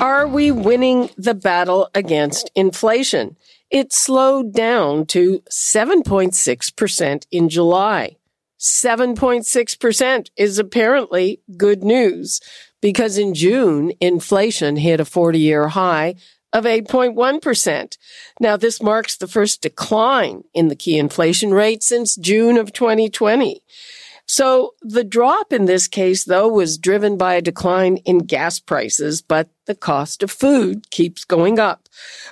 Are we winning the battle against inflation? It slowed down to 7.6% in July. 7.6% is apparently good news because in June, inflation hit a 40 year high of 8.1%. Now, this marks the first decline in the key inflation rate since June of 2020. So the drop in this case, though, was driven by a decline in gas prices, but the cost of food keeps going up.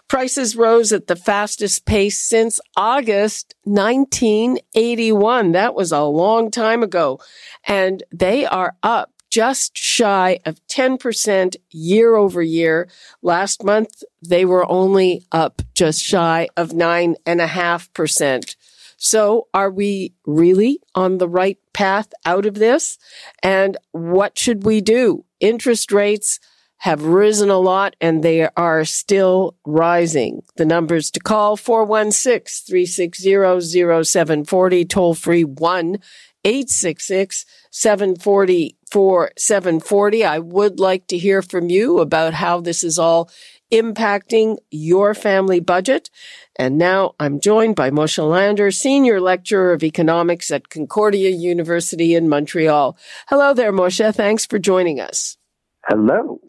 Prices rose at the fastest pace since August 1981. That was a long time ago. And they are up just shy of 10% year over year. Last month, they were only up just shy of 9.5%. So are we really on the right path out of this? And what should we do? Interest rates have risen a lot and they are still rising. The numbers to call 416-360-0740, toll free 1 866 740 4740. I would like to hear from you about how this is all impacting your family budget. And now I'm joined by Moshe Lander, Senior Lecturer of Economics at Concordia University in Montreal. Hello there, Moshe. Thanks for joining us. Hello.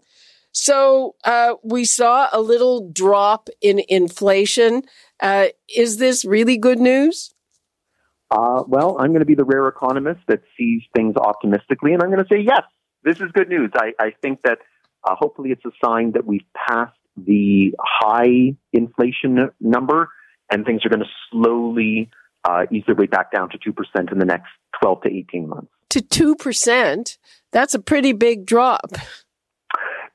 So uh, we saw a little drop in inflation. Uh, is this really good news? Uh, well, I'm going to be the rare economist that sees things optimistically, and I'm going to say yes, this is good news. I, I think that uh, hopefully it's a sign that we've passed the high inflation number, and things are going to slowly uh, ease their way back down to 2% in the next 12 to 18 months. To 2%? That's a pretty big drop.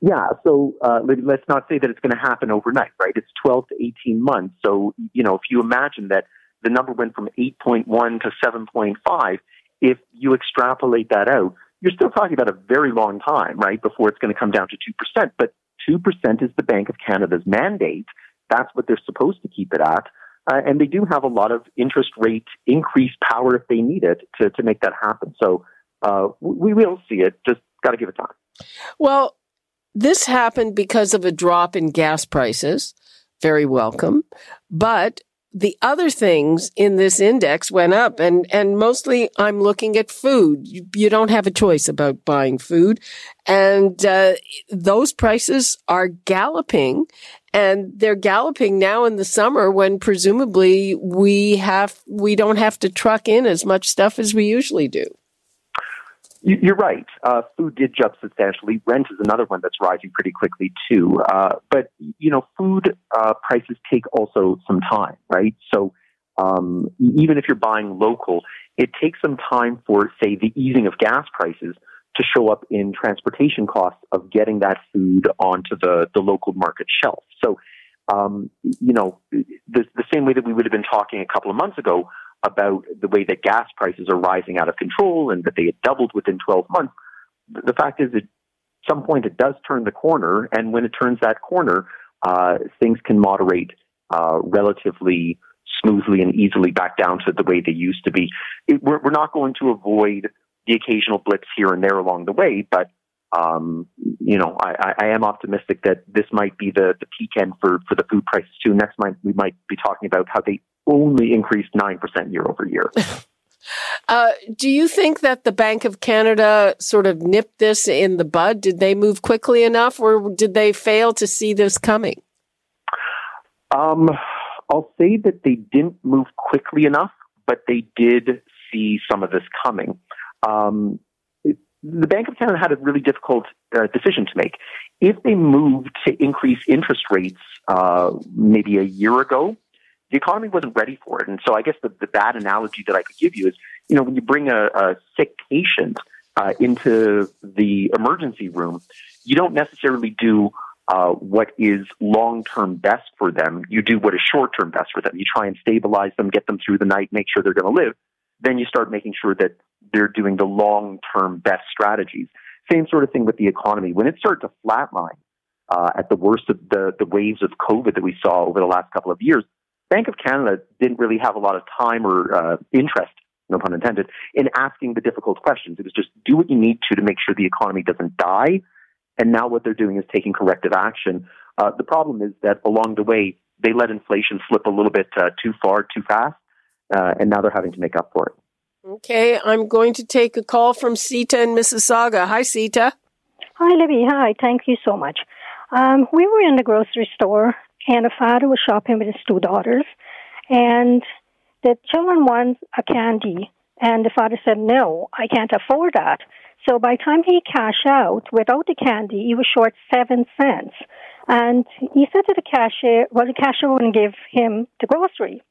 Yeah, so uh, let's not say that it's going to happen overnight, right? It's 12 to 18 months. So, you know, if you imagine that the number went from 8.1 to 7.5, if you extrapolate that out, you're still talking about a very long time, right, before it's going to come down to 2%. But 2% is the Bank of Canada's mandate. That's what they're supposed to keep it at. Uh, and they do have a lot of interest rate increase power if they need it to, to make that happen. So uh, we will see it. Just got to give it time. Well, this happened because of a drop in gas prices. Very welcome. But the other things in this index went up and, and mostly I'm looking at food. You, you don't have a choice about buying food. And, uh, those prices are galloping and they're galloping now in the summer when presumably we have, we don't have to truck in as much stuff as we usually do. You're right. Uh, food did jump substantially. Rent is another one that's rising pretty quickly too. Uh, but you know, food uh, prices take also some time, right? So um, even if you're buying local, it takes some time for, say, the easing of gas prices to show up in transportation costs of getting that food onto the the local market shelf. So, um, you know, the, the same way that we would have been talking a couple of months ago about the way that gas prices are rising out of control and that they had doubled within 12 months. The fact is, at some point, it does turn the corner, and when it turns that corner, uh, things can moderate uh, relatively smoothly and easily back down to the way they used to be. It, we're, we're, not going to avoid the occasional blips here and there along the way, but um, you know, I, I, am optimistic that this might be the, the peak end for, for the food prices too. Next month, we might be talking about how they only increased 9% year over year. Uh, do you think that the Bank of Canada sort of nipped this in the bud? Did they move quickly enough or did they fail to see this coming? Um, I'll say that they didn't move quickly enough, but they did see some of this coming. Um, the Bank of Canada had a really difficult uh, decision to make. If they moved to increase interest rates uh, maybe a year ago, the economy wasn't ready for it. And so I guess the, the bad analogy that I could give you is, you know, when you bring a, a sick patient uh, into the emergency room, you don't necessarily do uh, what is long term best for them. You do what is short term best for them. You try and stabilize them, get them through the night, make sure they're going to live. Then you start making sure that they're doing the long term best strategies. Same sort of thing with the economy. When it started to flatline uh, at the worst of the, the waves of COVID that we saw over the last couple of years, Bank of Canada didn't really have a lot of time or uh, interest, no pun intended, in asking the difficult questions. It was just do what you need to to make sure the economy doesn't die. And now what they're doing is taking corrective action. Uh, the problem is that along the way, they let inflation slip a little bit uh, too far, too fast, uh, and now they're having to make up for it. Okay, I'm going to take a call from Sita in Mississauga. Hi, Sita. Hi, Libby. Hi. Thank you so much. Um, we were in the grocery store, and a father was shopping with his two daughters, and the children want a candy, and the father said, "No, I can't afford that." So by the time he cashed out without the candy, he was short seven cents, and he said to the cashier, "Well, the cashier wouldn't give him the grocery."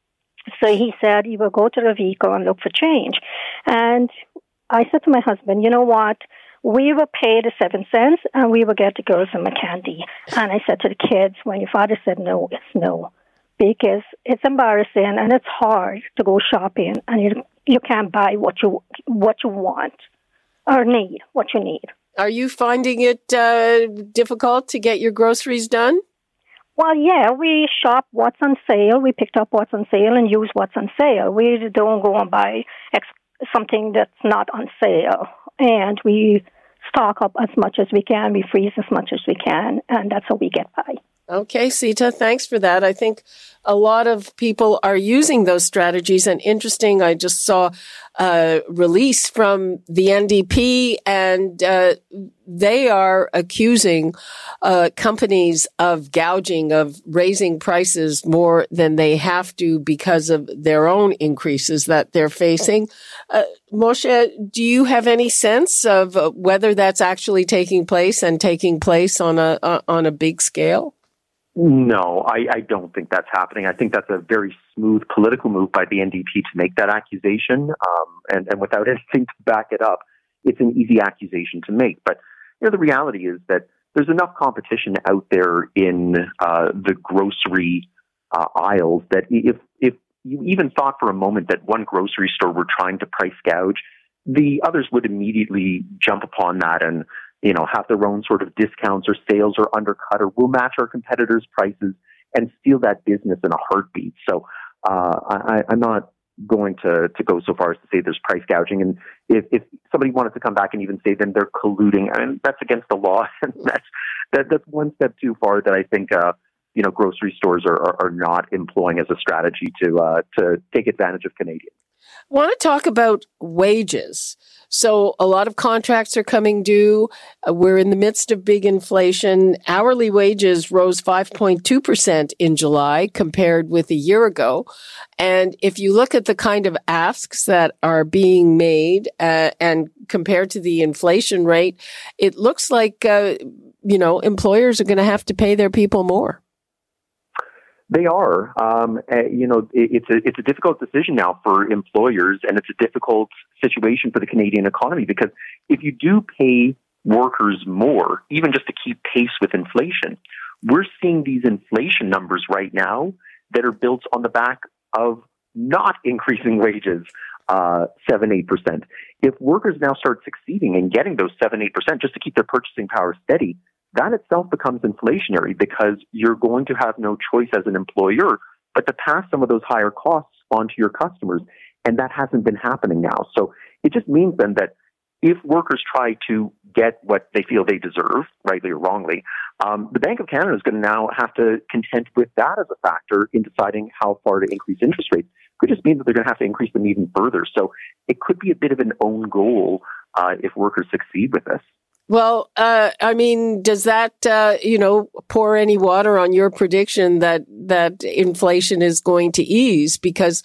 So he said he will go to the vehicle and look for change. And I said to my husband, you know what? We will pay the seven cents and we will get the girls some candy. And I said to the kids, when your father said no, it's no. Because it's embarrassing and it's hard to go shopping and you you can't buy what you what you want or need, what you need. Are you finding it uh, difficult to get your groceries done? Well, yeah, we shop what's on sale. We picked up what's on sale and use what's on sale. We don't go and buy ex- something that's not on sale. And we stock up as much as we can. We freeze as much as we can. And that's how we get by. Okay, Sita, thanks for that. I think a lot of people are using those strategies and interesting. I just saw a release from the NDP and uh, they are accusing uh, companies of gouging, of raising prices more than they have to because of their own increases that they're facing. Uh, Moshe, do you have any sense of uh, whether that's actually taking place and taking place on a uh, on a big scale? No, I, I, don't think that's happening. I think that's a very smooth political move by the NDP to make that accusation, um, and, and without anything to back it up, it's an easy accusation to make. But you know, the reality is that there's enough competition out there in uh, the grocery uh, aisles that if if you even thought for a moment that one grocery store were trying to price gouge, the others would immediately jump upon that and you know, have their own sort of discounts or sales or undercut or will match our competitors' prices and steal that business in a heartbeat. So uh, I, I'm not going to, to go so far as to say there's price gouging. And if, if somebody wanted to come back and even say then they're colluding, I mean, that's against the law. And that's, that, that's one step too far that I think, uh, you know, grocery stores are, are, are not employing as a strategy to, uh, to take advantage of Canadians. I want to talk about wages. So a lot of contracts are coming due. Uh, we're in the midst of big inflation. Hourly wages rose 5.2% in July compared with a year ago. And if you look at the kind of asks that are being made uh, and compared to the inflation rate, it looks like, uh, you know, employers are going to have to pay their people more. They are. Um, uh, you know, it's a it's a difficult decision now for employers, and it's a difficult situation for the Canadian economy because if you do pay workers more, even just to keep pace with inflation, we're seeing these inflation numbers right now that are built on the back of not increasing wages uh, seven eight percent. If workers now start succeeding and getting those seven eight percent just to keep their purchasing power steady, that itself becomes inflationary because you're going to have no choice as an employer but to pass some of those higher costs onto your customers. And that hasn't been happening now. So it just means then that if workers try to get what they feel they deserve, rightly or wrongly, um, the Bank of Canada is going to now have to contend with that as a factor in deciding how far to increase interest rates. It could just mean that they're going to have to increase them even further. So it could be a bit of an own goal uh, if workers succeed with this. Well, uh, I mean, does that uh, you know pour any water on your prediction that that inflation is going to ease? Because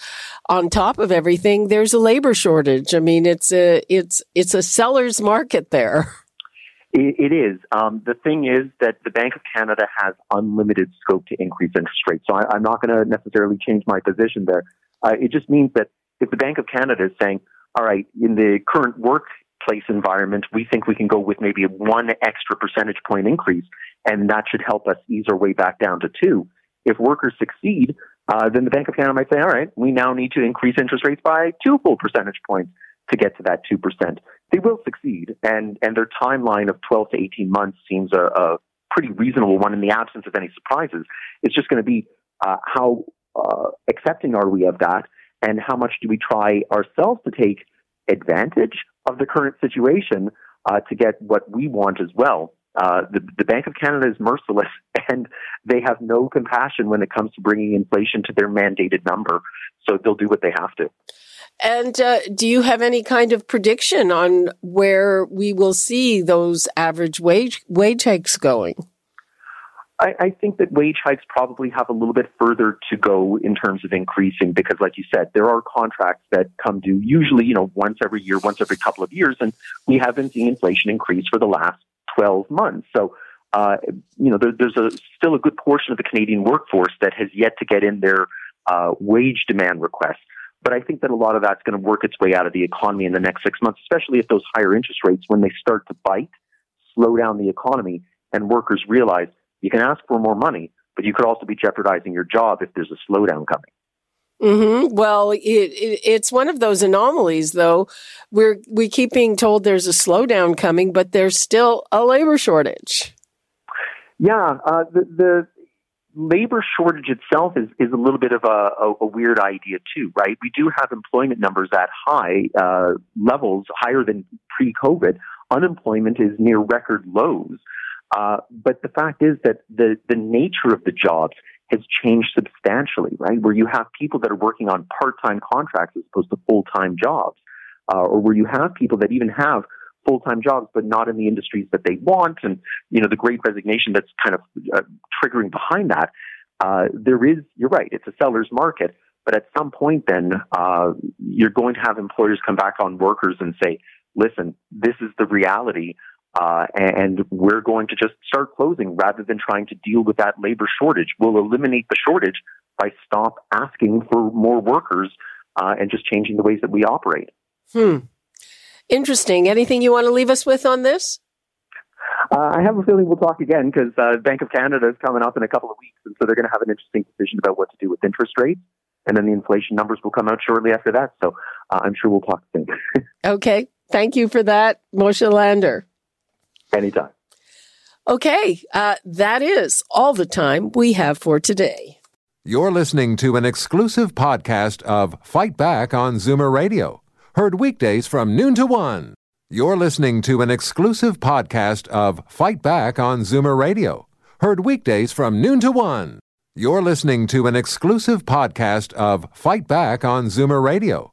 on top of everything, there's a labor shortage. I mean, it's a it's it's a seller's market there. it, it is. Um, the thing is that the Bank of Canada has unlimited scope to increase interest rates. So I, am not going to necessarily change my position there. Uh, it just means that if the Bank of Canada is saying, all right, in the current work place environment, we think we can go with maybe one extra percentage point increase. and that should help us ease our way back down to two. If workers succeed, uh, then the Bank of Canada might say, all right, we now need to increase interest rates by two full percentage points to get to that 2%. They will succeed, and, and their timeline of 12 to 18 months seems a, a pretty reasonable one in the absence of any surprises. It's just going to be uh, how uh, accepting are we of that, and how much do we try ourselves to take advantage of the current situation uh, to get what we want as well. Uh, the, the Bank of Canada is merciless, and they have no compassion when it comes to bringing inflation to their mandated number. So they'll do what they have to. And uh, do you have any kind of prediction on where we will see those average wage wage hikes going? I, I, think that wage hikes probably have a little bit further to go in terms of increasing because, like you said, there are contracts that come due usually, you know, once every year, once every couple of years, and we haven't seen inflation increase for the last 12 months. So, uh, you know, there, there's a, still a good portion of the Canadian workforce that has yet to get in their uh, wage demand requests. But I think that a lot of that's going to work its way out of the economy in the next six months, especially if those higher interest rates, when they start to bite, slow down the economy, and workers realize you can ask for more money, but you could also be jeopardizing your job if there's a slowdown coming. Mm-hmm. Well, it, it, it's one of those anomalies, though. We're we keep being told there's a slowdown coming, but there's still a labor shortage. Yeah, uh, the, the labor shortage itself is, is a little bit of a, a, a, weird idea too, right? We do have employment numbers at high uh, levels, higher than pre-COVID. Unemployment is near record lows. Uh, but the fact is that the, the nature of the jobs has changed substantially, right? Where you have people that are working on part-time contracts as opposed to full-time jobs, uh, or where you have people that even have full-time jobs, but not in the industries that they want. And, you know, the great resignation that's kind of uh, triggering behind that. Uh, there is, you're right, it's a seller's market. But at some point, then uh, you're going to have employers come back on workers and say, listen, this is the reality. Uh, and we're going to just start closing rather than trying to deal with that labor shortage. We'll eliminate the shortage by stop asking for more workers uh, and just changing the ways that we operate. Hmm. Interesting. Anything you want to leave us with on this? Uh, I have a feeling we'll talk again because uh, Bank of Canada is coming up in a couple of weeks, and so they're going to have an interesting decision about what to do with interest rates, and then the inflation numbers will come out shortly after that. So uh, I'm sure we'll talk soon. okay. Thank you for that, Moshe Lander. Anytime. Okay, uh, that is all the time we have for today. You're listening to an exclusive podcast of Fight Back on Zoomer Radio Heard weekdays from noon to one. You're listening to an exclusive podcast of Fight Back on Zoomer Radio. Heard weekdays from noon to one. You're listening to an exclusive podcast of Fight Back on Zoomer Radio.